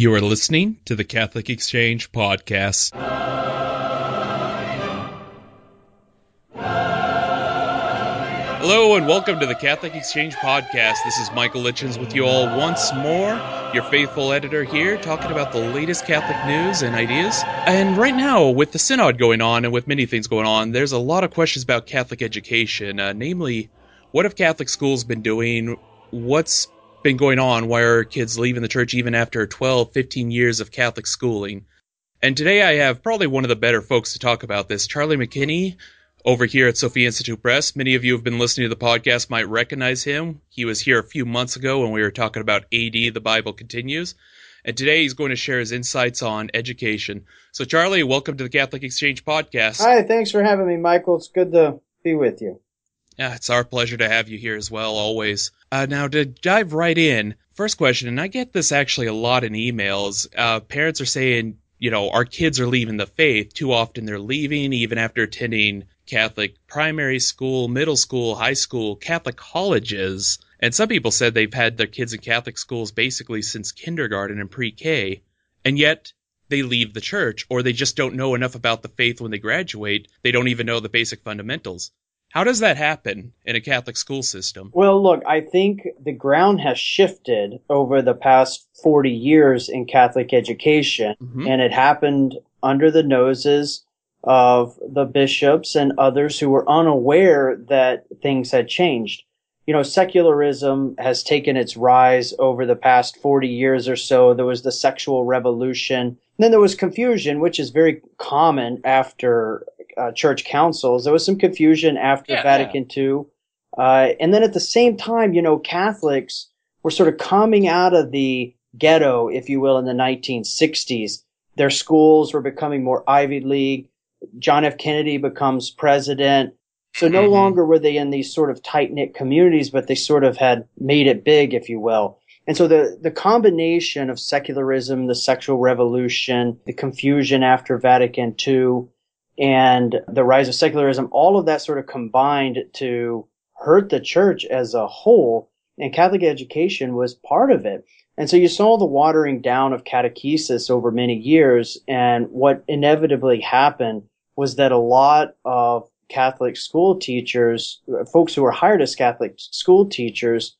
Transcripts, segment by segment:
You are listening to the Catholic Exchange Podcast. Hello and welcome to the Catholic Exchange Podcast. This is Michael Lichens with you all once more, your faithful editor here, talking about the latest Catholic news and ideas. And right now, with the Synod going on and with many things going on, there's a lot of questions about Catholic education, uh, namely, what have Catholic schools been doing? What's been going on? Why are kids leaving the church even after 12, 15 years of Catholic schooling? And today I have probably one of the better folks to talk about this, Charlie McKinney over here at Sophia Institute Press. Many of you have been listening to the podcast might recognize him. He was here a few months ago when we were talking about AD, the Bible continues. And today he's going to share his insights on education. So, Charlie, welcome to the Catholic Exchange Podcast. Hi, thanks for having me, Michael. It's good to be with you. Yeah, it's our pleasure to have you here as well, always. Uh, now, to dive right in, first question, and I get this actually a lot in emails. Uh, parents are saying, you know, our kids are leaving the faith. Too often they're leaving even after attending Catholic primary school, middle school, high school, Catholic colleges. And some people said they've had their kids in Catholic schools basically since kindergarten and pre K. And yet they leave the church or they just don't know enough about the faith when they graduate. They don't even know the basic fundamentals. How does that happen in a Catholic school system? Well, look, I think the ground has shifted over the past 40 years in Catholic education, mm-hmm. and it happened under the noses of the bishops and others who were unaware that things had changed. You know, secularism has taken its rise over the past 40 years or so. There was the sexual revolution. And then there was confusion, which is very common after uh, church councils. There was some confusion after yeah, Vatican yeah. II. Uh, and then at the same time, you know, Catholics were sort of coming out of the ghetto, if you will, in the 1960s. Their schools were becoming more Ivy League. John F. Kennedy becomes president. So no mm-hmm. longer were they in these sort of tight knit communities, but they sort of had made it big, if you will. And so the, the combination of secularism, the sexual revolution, the confusion after Vatican II, and the rise of secularism, all of that sort of combined to hurt the church as a whole. And Catholic education was part of it. And so you saw the watering down of catechesis over many years. And what inevitably happened was that a lot of Catholic school teachers, folks who were hired as Catholic school teachers,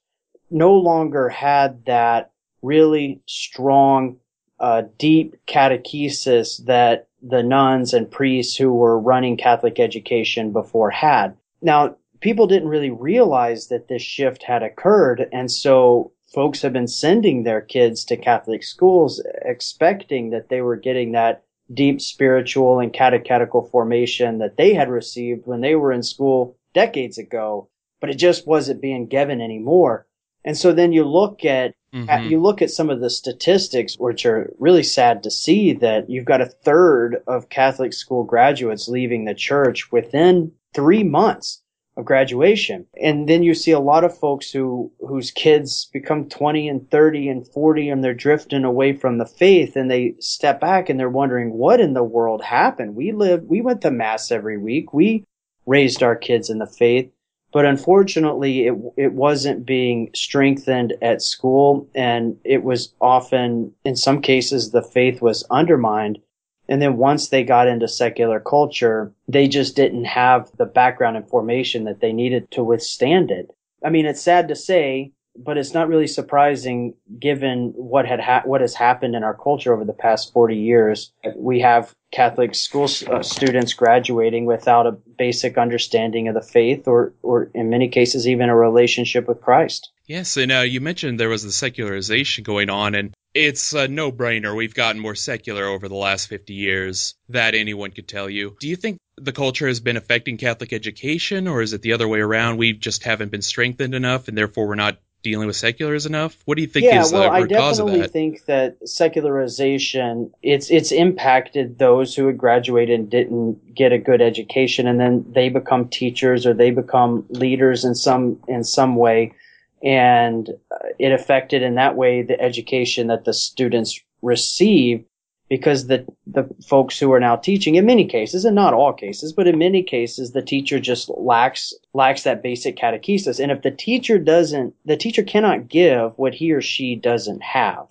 no longer had that really strong, uh, deep catechesis that the nuns and priests who were running Catholic education before had. Now, people didn't really realize that this shift had occurred. And so folks have been sending their kids to Catholic schools expecting that they were getting that deep spiritual and catechetical formation that they had received when they were in school decades ago, but it just wasn't being given anymore. And so then you look at, mm-hmm. at, you look at some of the statistics, which are really sad to see that you've got a third of Catholic school graduates leaving the church within three months of graduation. And then you see a lot of folks who, whose kids become 20 and 30 and 40 and they're drifting away from the faith and they step back and they're wondering what in the world happened. We lived, we went to mass every week. We raised our kids in the faith. But unfortunately, it, it wasn't being strengthened at school and it was often, in some cases, the faith was undermined and then once they got into secular culture, they just didn't have the background information that they needed to withstand it. I mean, it's sad to say, but it's not really surprising given what had ha- what has happened in our culture over the past 40 years. We have Catholic school uh, students graduating without a basic understanding of the faith or or in many cases even a relationship with Christ. Yes, and uh, you mentioned there was the secularization going on and it's a no brainer. We've gotten more secular over the last 50 years. That anyone could tell you. Do you think the culture has been affecting Catholic education, or is it the other way around? We just haven't been strengthened enough, and therefore we're not dealing with seculars enough? What do you think yeah, is well, uh, the root cause of that? I definitely think that secularization it's it's impacted those who had graduated and didn't get a good education, and then they become teachers or they become leaders in some in some way and uh, it affected in that way the education that the students receive because the the folks who are now teaching in many cases and not all cases but in many cases the teacher just lacks lacks that basic catechesis and if the teacher doesn't the teacher cannot give what he or she doesn't have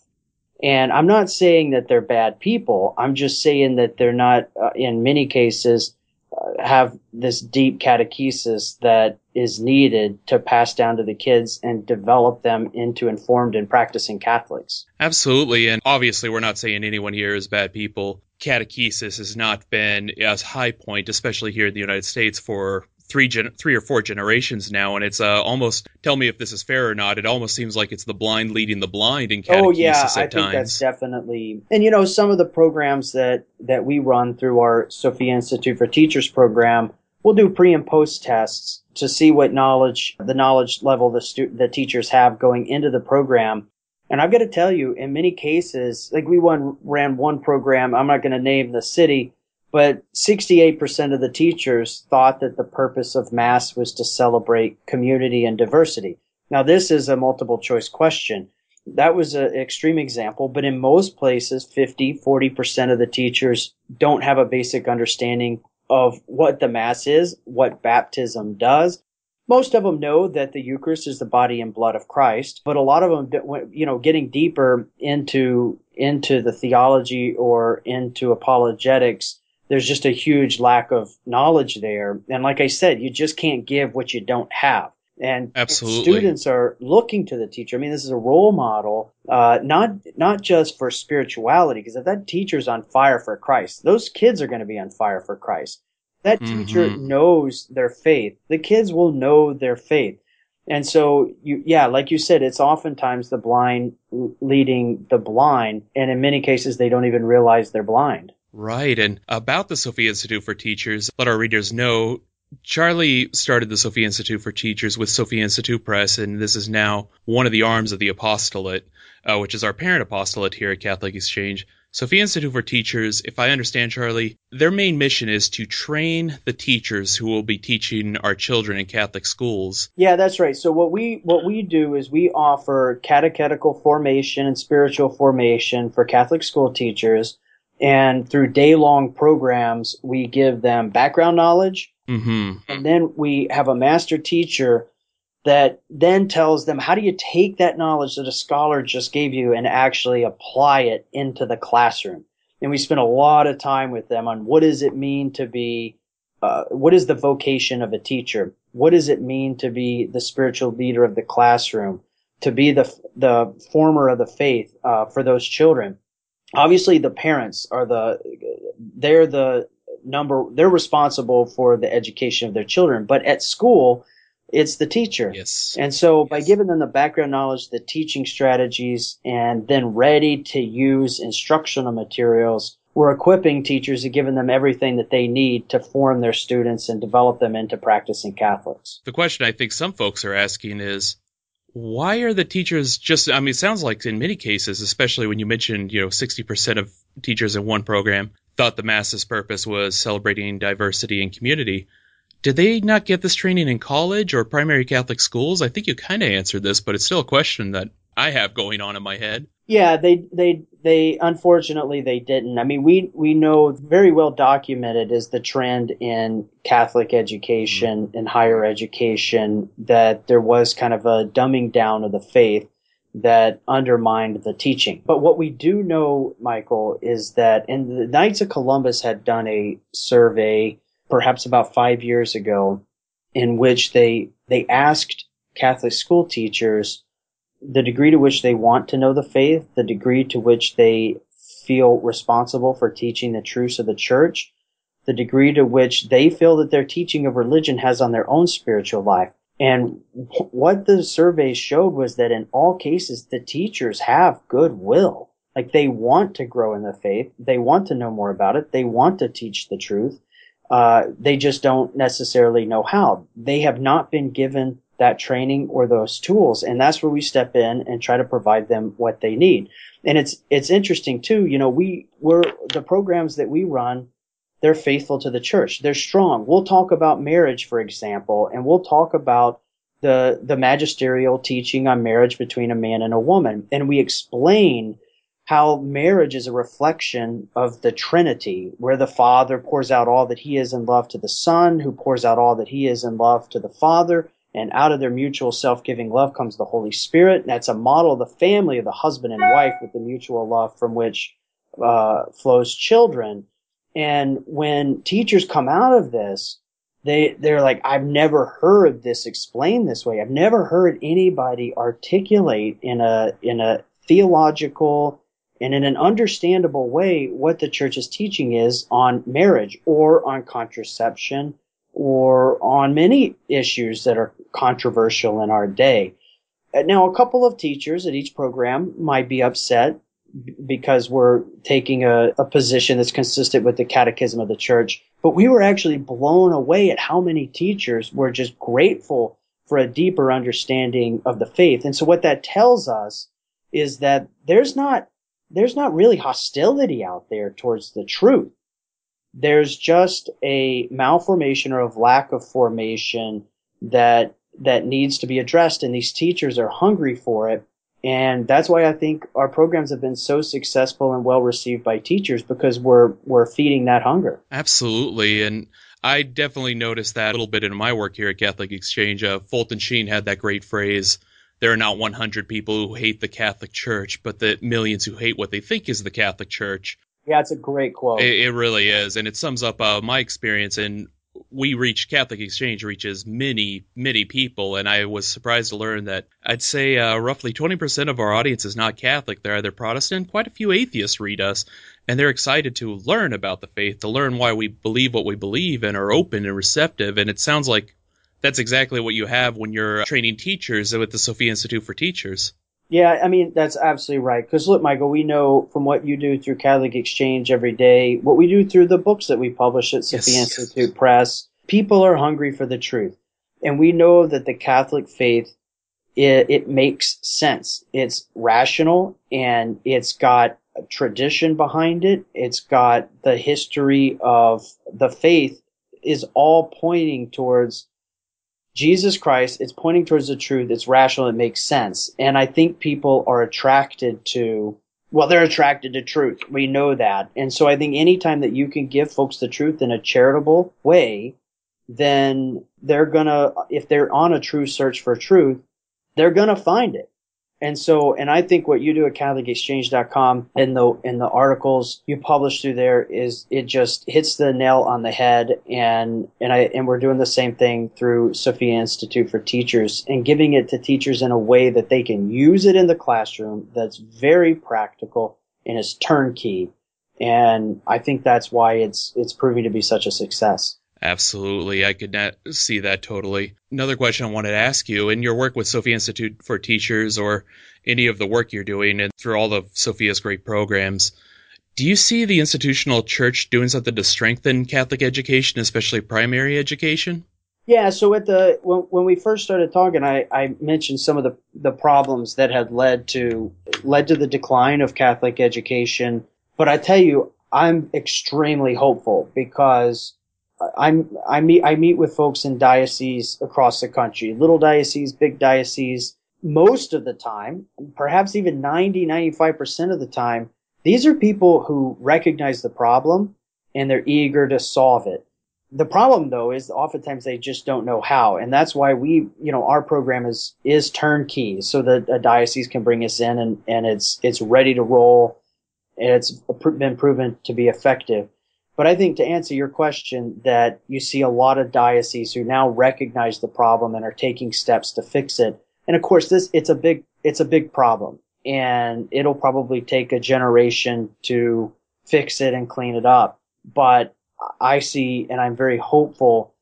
And I'm not saying that they're bad people. I'm just saying that they're not, uh, in many cases, uh, have this deep catechesis that is needed to pass down to the kids and develop them into informed and practicing Catholics. Absolutely. And obviously, we're not saying anyone here is bad people. Catechesis has not been as high point, especially here in the United States, for three gen- three or four generations now, and it's uh, almost tell me if this is fair or not. It almost seems like it's the blind leading the blind in catechesis oh yeah, I think that's definitely. And you know, some of the programs that that we run through our Sophia Institute for Teachers program, we'll do pre and post tests to see what knowledge the knowledge level the stu- the teachers have going into the program. And I've got to tell you, in many cases, like we one ran one program. I'm not going to name the city but 68% of the teachers thought that the purpose of Mass was to celebrate community and diversity. Now, this is a multiple choice question. That was an extreme example, but in most places, 50, 40% of the teachers don't have a basic understanding of what the Mass is, what baptism does. Most of them know that the Eucharist is the body and blood of Christ, but a lot of them, you know, getting deeper into, into the theology or into apologetics, there's just a huge lack of knowledge there. And like I said, you just can't give what you don't have. And Absolutely. students are looking to the teacher. I mean, this is a role model, uh, not not just for spirituality, because if that teacher's on fire for Christ, those kids are going to be on fire for Christ. That mm-hmm. teacher knows their faith. The kids will know their faith. And so you, yeah, like you said, it's oftentimes the blind leading the blind. And in many cases, they don't even realize they're blind. Right. And about the Sophia Institute for Teachers, let our readers know Charlie started the Sophia Institute for Teachers with Sophia Institute Press, and this is now one of the arms of the apostolate, uh, which is our parent apostolate here at Catholic Exchange. Sophia Institute for Teachers, if I understand Charlie, their main mission is to train the teachers who will be teaching our children in Catholic schools. Yeah, that's right. So what we what we do is we offer catechetical formation and spiritual formation for Catholic school teachers and through day long programs, we give them background knowledge. Mm-hmm. And then we have a master teacher that then tells them how do you take that knowledge that a scholar just gave you and actually apply it into the classroom. And we spend a lot of time with them on what does it mean to be, uh, what is the vocation of a teacher? What does it mean to be the spiritual leader of the classroom? To be the the former of the faith uh, for those children obviously the parents are the they're the number they're responsible for the education of their children. But at school it's the teacher. Yes. And so yes. by giving them the background knowledge the teaching strategies and then ready to use instructional materials we're equipping teachers and giving them everything that they need to form their students and develop them into practicing catholics. The question i think some folks are asking is why are the teachers just i mean it sounds like in many cases especially when you mentioned you know 60% of teachers in one program thought the mass's purpose was celebrating diversity and community did they not get this training in college or primary catholic schools i think you kind of answered this but it's still a question that i have going on in my head yeah, they they they unfortunately they didn't. I mean, we we know very well documented is the trend in Catholic education mm-hmm. and higher education that there was kind of a dumbing down of the faith that undermined the teaching. But what we do know, Michael, is that in the Knights of Columbus had done a survey perhaps about 5 years ago in which they they asked Catholic school teachers the degree to which they want to know the faith, the degree to which they feel responsible for teaching the truths of the church, the degree to which they feel that their teaching of religion has on their own spiritual life. And what the survey showed was that in all cases, the teachers have goodwill. Like they want to grow in the faith. They want to know more about it. They want to teach the truth. Uh, they just don't necessarily know how. They have not been given that training or those tools. And that's where we step in and try to provide them what they need. And it's, it's interesting too. You know, we, we're, the programs that we run, they're faithful to the church. They're strong. We'll talk about marriage, for example, and we'll talk about the, the magisterial teaching on marriage between a man and a woman. And we explain how marriage is a reflection of the Trinity, where the Father pours out all that he is in love to the Son, who pours out all that he is in love to the Father, And out of their mutual self-giving love comes the Holy Spirit. And that's a model of the family of the husband and wife with the mutual love from which uh, flows children. And when teachers come out of this, they they're like, I've never heard this explained this way. I've never heard anybody articulate in a in a theological and in an understandable way what the church's teaching is on marriage or on contraception or on many issues that are controversial in our day. Now, a couple of teachers at each program might be upset because we're taking a, a, position that's consistent with the catechism of the church. But we were actually blown away at how many teachers were just grateful for a deeper understanding of the faith. And so what that tells us is that there's not, there's not really hostility out there towards the truth. There's just a malformation or a lack of formation that, that needs to be addressed. And these teachers are hungry for it. And that's why I think our programs have been so successful and well received by teachers because we're we're feeding that hunger. Absolutely, and I definitely noticed that a little bit in my work here at Catholic Exchange. Uh, Fulton Sheen had that great phrase: "There are not 100 people who hate the Catholic Church, but the millions who hate what they think is the Catholic Church." Yeah, it's a great quote. It, it really is, and it sums up uh, my experience in we reach Catholic Exchange reaches many, many people, and I was surprised to learn that I'd say uh, roughly 20% of our audience is not Catholic. They're either Protestant. Quite a few atheists read us, and they're excited to learn about the faith, to learn why we believe what we believe, and are open and receptive. And it sounds like that's exactly what you have when you're training teachers with the Sophia Institute for Teachers. Yeah, I mean, that's absolutely right. Because look, Michael, we know from what you do through Catholic Exchange every day, what we do through the books that we publish at Sophia yes. Institute Press, people are hungry for the truth. And we know that the Catholic faith, it, it makes sense. It's rational and it's got a tradition behind it. It's got the history of the faith is all pointing towards Jesus Christ, it's pointing towards the truth, it's rational, it makes sense. And I think people are attracted to, well, they're attracted to truth. We know that. And so I think anytime that you can give folks the truth in a charitable way, then they're gonna, if they're on a true search for truth, they're gonna find it. And so, and I think what you do at CatholicExchange.com and the in the articles you publish through there is it just hits the nail on the head. And and I and we're doing the same thing through Sophia Institute for Teachers and giving it to teachers in a way that they can use it in the classroom. That's very practical and is turnkey. And I think that's why it's it's proving to be such a success. Absolutely. I could not see that totally. Another question I wanted to ask you in your work with Sophia Institute for Teachers or any of the work you're doing and through all of Sophia's great programs, do you see the institutional church doing something to strengthen Catholic education, especially primary education? Yeah, so at the when, when we first started talking, I, I mentioned some of the, the problems that had led to led to the decline of Catholic education. But I tell you, I'm extremely hopeful because I'm I meet I meet with folks in dioceses across the country, little dioceses, big dioceses. Most of the time, perhaps even 90, 95% of the time, these are people who recognize the problem and they're eager to solve it. The problem though is oftentimes they just don't know how. And that's why we, you know, our program is, is turnkey so that a diocese can bring us in and, and it's, it's ready to roll and it's been proven to be effective. But I think to answer your question, that you see a lot of dioceses who now recognize the problem and are taking steps to fix it. And of course, this it's a big it's a big problem, and it'll probably take a generation to fix it and clean it up. But I see, and I'm very hopeful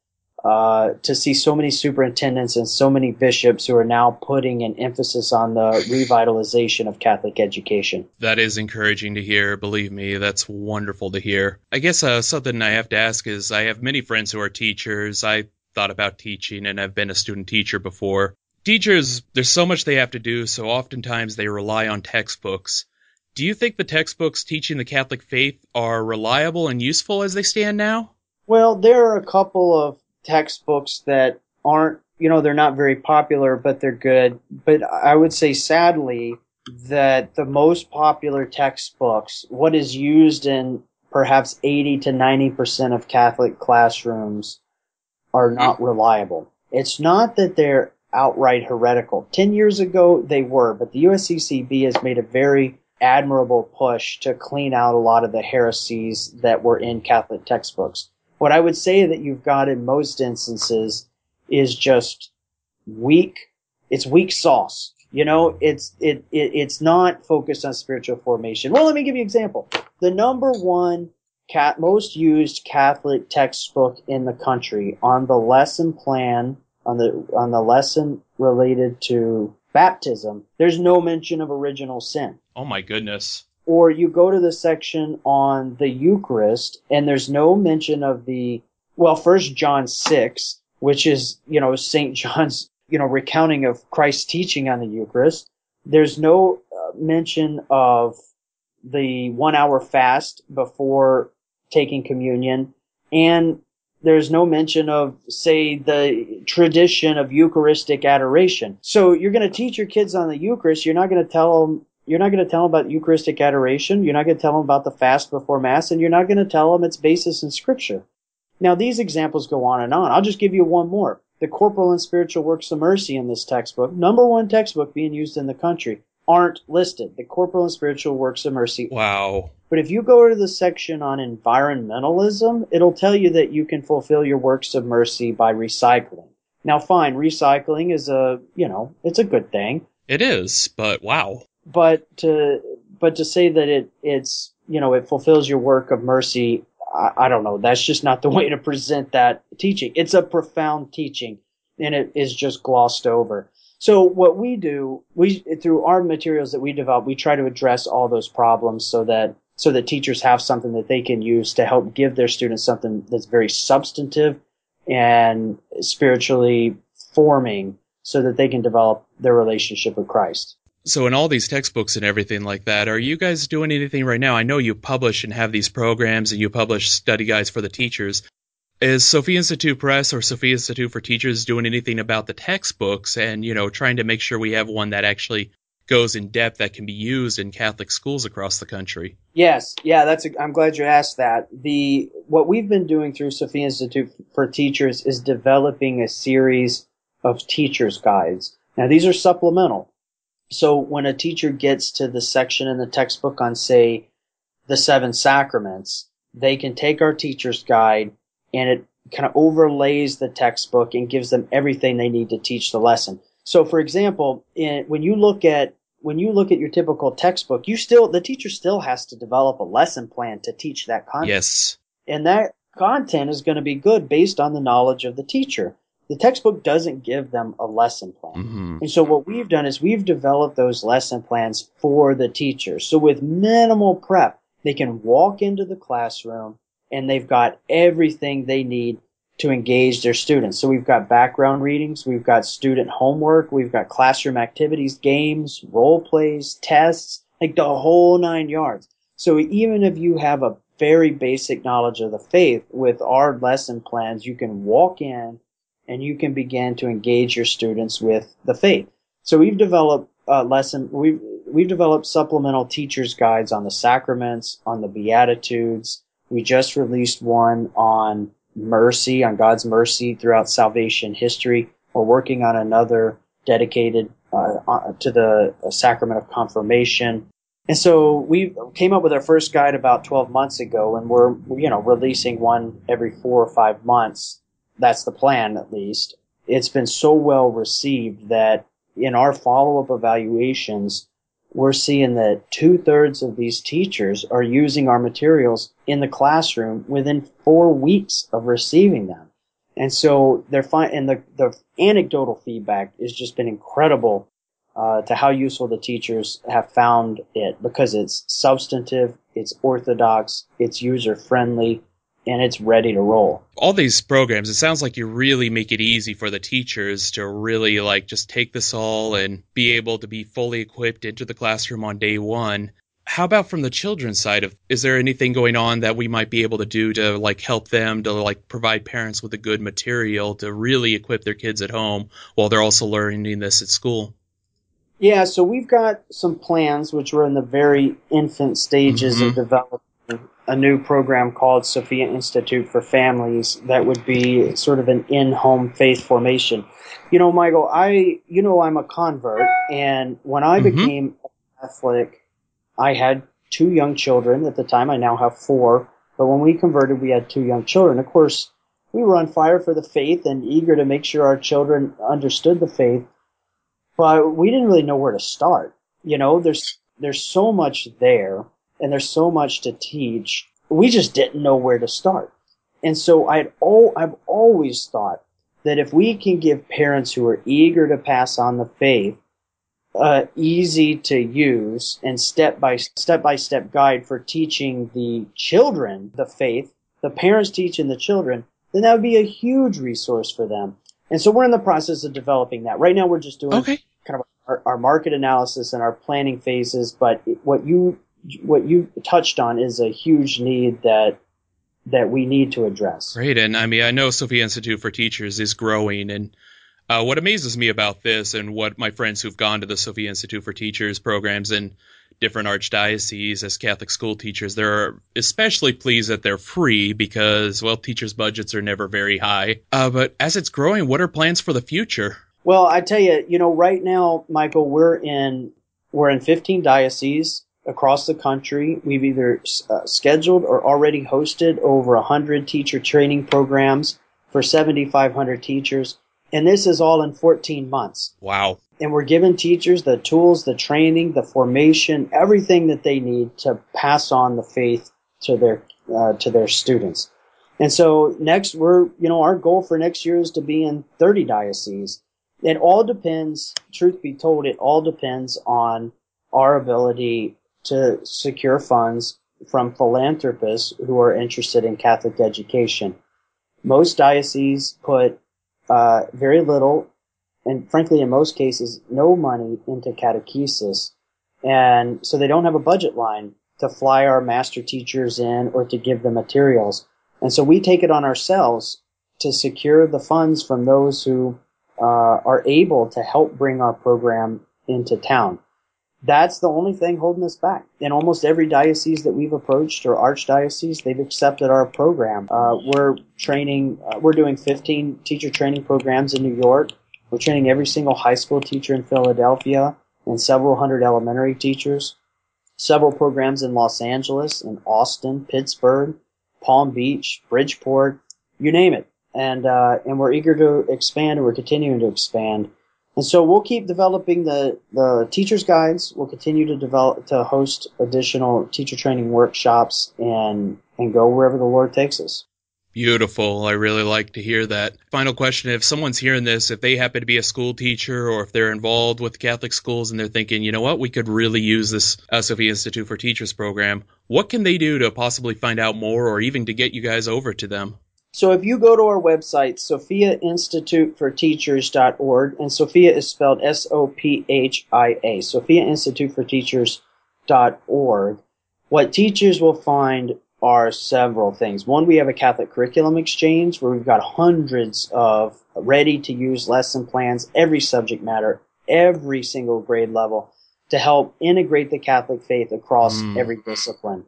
uh, to see so many superintendents and so many bishops who are now putting an emphasis on the revitalization of Catholic education. That is encouraging to hear. Believe me, that's wonderful to hear. I guess uh, something I have to ask is I have many friends who are teachers. I thought about teaching and I've been a student teacher before. Teachers, there's so much they have to do, so oftentimes they rely on textbooks. Do you think the textbooks teaching the Catholic faith are reliable and useful as they stand now? Well, there are a couple of textbooks that aren't, you know, they're not very popular, but they're good. But I would say sadly that the most popular textbooks, what is used in perhaps 80 to 90% of Catholic classrooms are not hmm. reliable. It's not that they're outright heretical. Ten years ago, they were, but the USCCB has made a very admirable push to clean out a lot of the heresies that were in Catholic textbooks. What I would say that you've got in most instances is just weak. It's weak sauce. You know, it's it, it it's not focused on spiritual formation. Well, let me give you an example. The number one cat most used Catholic textbook in the country on the lesson plan on the on the lesson related to baptism, there's no mention of original sin. Oh my goodness. Or you go to the section on the Eucharist and there's no mention of the well, first John 6, which is, you know, St. John's, you know, recounting of Christ's teaching on the Eucharist. There's no uh, mention of the one hour fast before taking communion and there's no mention of, say, the tradition of Eucharistic adoration. So you're going to teach your kids on the Eucharist. You're not going to tell them, you're not going to tell them about Eucharistic adoration. You're not going to tell them about the fast before Mass, and you're not going to tell them its basis in Scripture. Now, these examples go on and on. I'll just give you one more. The corporal and spiritual works of mercy in this textbook, number one textbook being used in the country, aren't listed. The corporal and spiritual works of mercy. Wow. But if you go to the section on environmentalism, it'll tell you that you can fulfill your works of mercy by recycling. Now, fine, recycling is a, you know, it's a good thing. It is, but wow. But to, but to say that it, it's, you know, it fulfills your work of mercy, I, I don't know. That's just not the way to present that teaching. It's a profound teaching and it is just glossed over. So what we do, we through our materials that we develop, we try to address all those problems so that so that teachers have something that they can use to help give their students something that's very substantive and spiritually forming so that they can develop their relationship with Christ. So, in all these textbooks and everything like that, are you guys doing anything right now? I know you publish and have these programs and you publish study guides for the teachers. Is Sophia Institute Press or Sophia Institute for Teachers doing anything about the textbooks and, you know, trying to make sure we have one that actually goes in depth that can be used in Catholic schools across the country. Yes, yeah, that's. I'm glad you asked that. The what we've been doing through Sophia Institute for Teachers is developing a series of teachers guides. Now these are supplemental. So when a teacher gets to the section in the textbook on say the seven sacraments, they can take our teacher's guide and it kind of overlays the textbook and gives them everything they need to teach the lesson. So, for example, in, when you look at when you look at your typical textbook, you still the teacher still has to develop a lesson plan to teach that content. Yes. And that content is going to be good based on the knowledge of the teacher. The textbook doesn't give them a lesson plan. Mm-hmm. And so what we've done is we've developed those lesson plans for the teacher. So with minimal prep, they can walk into the classroom and they've got everything they need to engage their students. So we've got background readings, we've got student homework, we've got classroom activities, games, role plays, tests, like the whole nine yards. So even if you have a very basic knowledge of the faith with our lesson plans, you can walk in and you can begin to engage your students with the faith. So we've developed a lesson, we've, we've developed supplemental teachers guides on the sacraments, on the beatitudes. We just released one on mercy, on God's mercy throughout salvation history. We're working on another dedicated uh, to the sacrament of confirmation. And so we came up with our first guide about 12 months ago, and we're, you know, releasing one every four or five months. That's the plan, at least. It's been so well received that in our follow-up evaluations, we're seeing that two thirds of these teachers are using our materials in the classroom within four weeks of receiving them. And so they're fine, and the, the anecdotal feedback has just been incredible uh, to how useful the teachers have found it because it's substantive, it's orthodox, it's user friendly, and it's ready to roll. All these programs, it sounds like you really make it easy for the teachers to really like just take this all and be able to be fully equipped into the classroom on day one. How about from the children's side of is there anything going on that we might be able to do to like help them to like provide parents with a good material to really equip their kids at home while they're also learning this at school? Yeah, so we've got some plans which we're in the very infant stages mm-hmm. of developing a new program called Sophia Institute for Families that would be sort of an in-home faith formation. You know, Michael, I, you know, I'm a convert and when I mm-hmm. became Catholic, I had two young children at the time. I now have four, but when we converted, we had two young children. Of course, we were on fire for the faith and eager to make sure our children understood the faith, but we didn't really know where to start. You know, there's, there's so much there and there's so much to teach. We just didn't know where to start. And so I'd all, I've always thought that if we can give parents who are eager to pass on the faith uh, easy to use and step by step by step guide for teaching the children the faith, the parents teaching the children, then that would be a huge resource for them. And so we're in the process of developing that. Right now, we're just doing okay. kind of our, our market analysis and our planning phases. But what you what you touched on is a huge need that that we need to address. Great, and I mean, I know Sophia Institute for Teachers is growing, and uh, what amazes me about this, and what my friends who've gone to the Sophia Institute for Teachers programs in different archdioceses as Catholic school teachers, they're especially pleased that they're free because, well, teachers' budgets are never very high. Uh, but as it's growing, what are plans for the future? Well, I tell you, you know, right now, Michael, we're in we're in 15 dioceses across the country. We've either uh, scheduled or already hosted over 100 teacher training programs for 7,500 teachers. And this is all in 14 months. Wow. And we're giving teachers the tools, the training, the formation, everything that they need to pass on the faith to their, uh, to their students. And so next, we're, you know, our goal for next year is to be in 30 dioceses. It all depends, truth be told, it all depends on our ability to secure funds from philanthropists who are interested in Catholic education. Most dioceses put uh, very little, and frankly, in most cases, no money into catechesis, and so they don't have a budget line to fly our master teachers in or to give them materials. And so we take it on ourselves to secure the funds from those who uh, are able to help bring our program into town that's the only thing holding us back. In almost every diocese that we've approached or archdiocese, they've accepted our program. Uh, we're training, uh, we're doing 15 teacher training programs in New York. We're training every single high school teacher in Philadelphia and several hundred elementary teachers. Several programs in Los Angeles, in Austin, Pittsburgh, Palm Beach, Bridgeport, you name it. And, uh, and we're eager to expand and we're continuing to expand. And so we'll keep developing the, the teacher's guides. We'll continue to develop, to host additional teacher training workshops and, and go wherever the Lord takes us. Beautiful. I really like to hear that. Final question if someone's hearing this, if they happen to be a school teacher or if they're involved with Catholic schools and they're thinking, you know what, we could really use this Sophia Institute for Teachers program, what can they do to possibly find out more or even to get you guys over to them? So if you go to our website, sophiainstituteforteachers.org, and Sophia is spelled S-O-P-H-I-A, sophiainstituteforteachers.org, what teachers will find are several things. One, we have a Catholic curriculum exchange where we've got hundreds of ready to use lesson plans, every subject matter, every single grade level to help integrate the Catholic faith across mm. every discipline.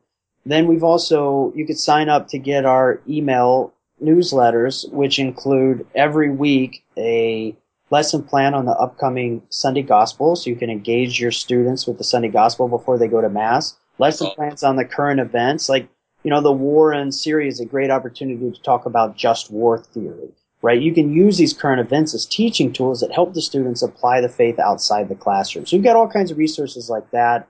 Then we've also, you could sign up to get our email newsletters, which include every week a lesson plan on the upcoming Sunday Gospel, so you can engage your students with the Sunday Gospel before they go to Mass. Lesson plans on the current events, like, you know, the war in Syria is a great opportunity to talk about just war theory, right? You can use these current events as teaching tools that help the students apply the faith outside the classroom. So you've got all kinds of resources like that.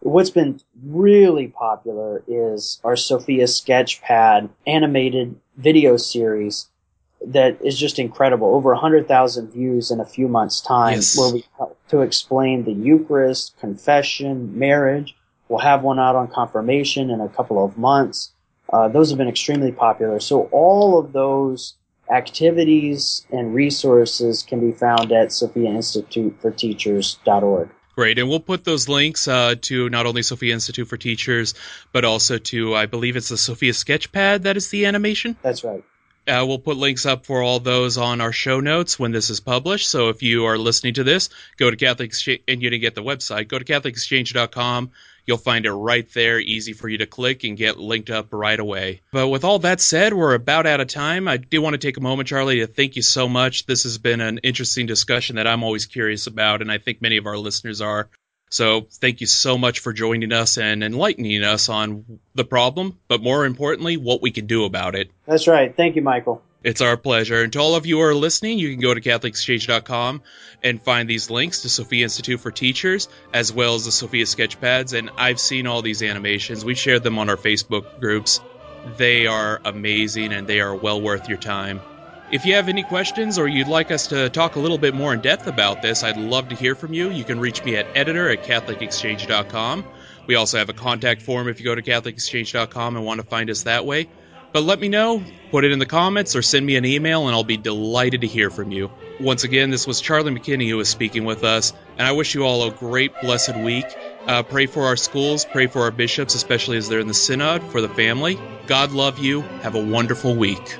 What's been really popular is our Sophia Sketchpad animated video series that is just incredible. Over 100,000 views in a few months' time, yes. where we help to explain the Eucharist, confession, marriage. We'll have one out on confirmation in a couple of months. Uh, those have been extremely popular. So all of those activities and resources can be found at SophiaInstituteForTeachers.org. Great, and we'll put those links uh, to not only Sophia Institute for Teachers, but also to I believe it's the Sophia Sketchpad that is the animation. That's right. Uh, we'll put links up for all those on our show notes when this is published. So if you are listening to this, go to Catholic Exchange, and you didn't get the website, go to CatholicExchange.com. You'll find it right there, easy for you to click and get linked up right away. But with all that said, we're about out of time. I do want to take a moment, Charlie, to thank you so much. This has been an interesting discussion that I'm always curious about, and I think many of our listeners are. So thank you so much for joining us and enlightening us on the problem, but more importantly, what we can do about it. That's right. Thank you, Michael. It's our pleasure. And to all of you who are listening, you can go to CatholicExchange.com and find these links to Sophia Institute for Teachers, as well as the Sophia Sketchpads. And I've seen all these animations. We've shared them on our Facebook groups. They are amazing and they are well worth your time. If you have any questions or you'd like us to talk a little bit more in depth about this, I'd love to hear from you. You can reach me at editor at CatholicExchange.com. We also have a contact form if you go to CatholicExchange.com and want to find us that way. But let me know, put it in the comments, or send me an email, and I'll be delighted to hear from you. Once again, this was Charlie McKinney who was speaking with us, and I wish you all a great, blessed week. Uh, pray for our schools, pray for our bishops, especially as they're in the synod, for the family. God love you. Have a wonderful week.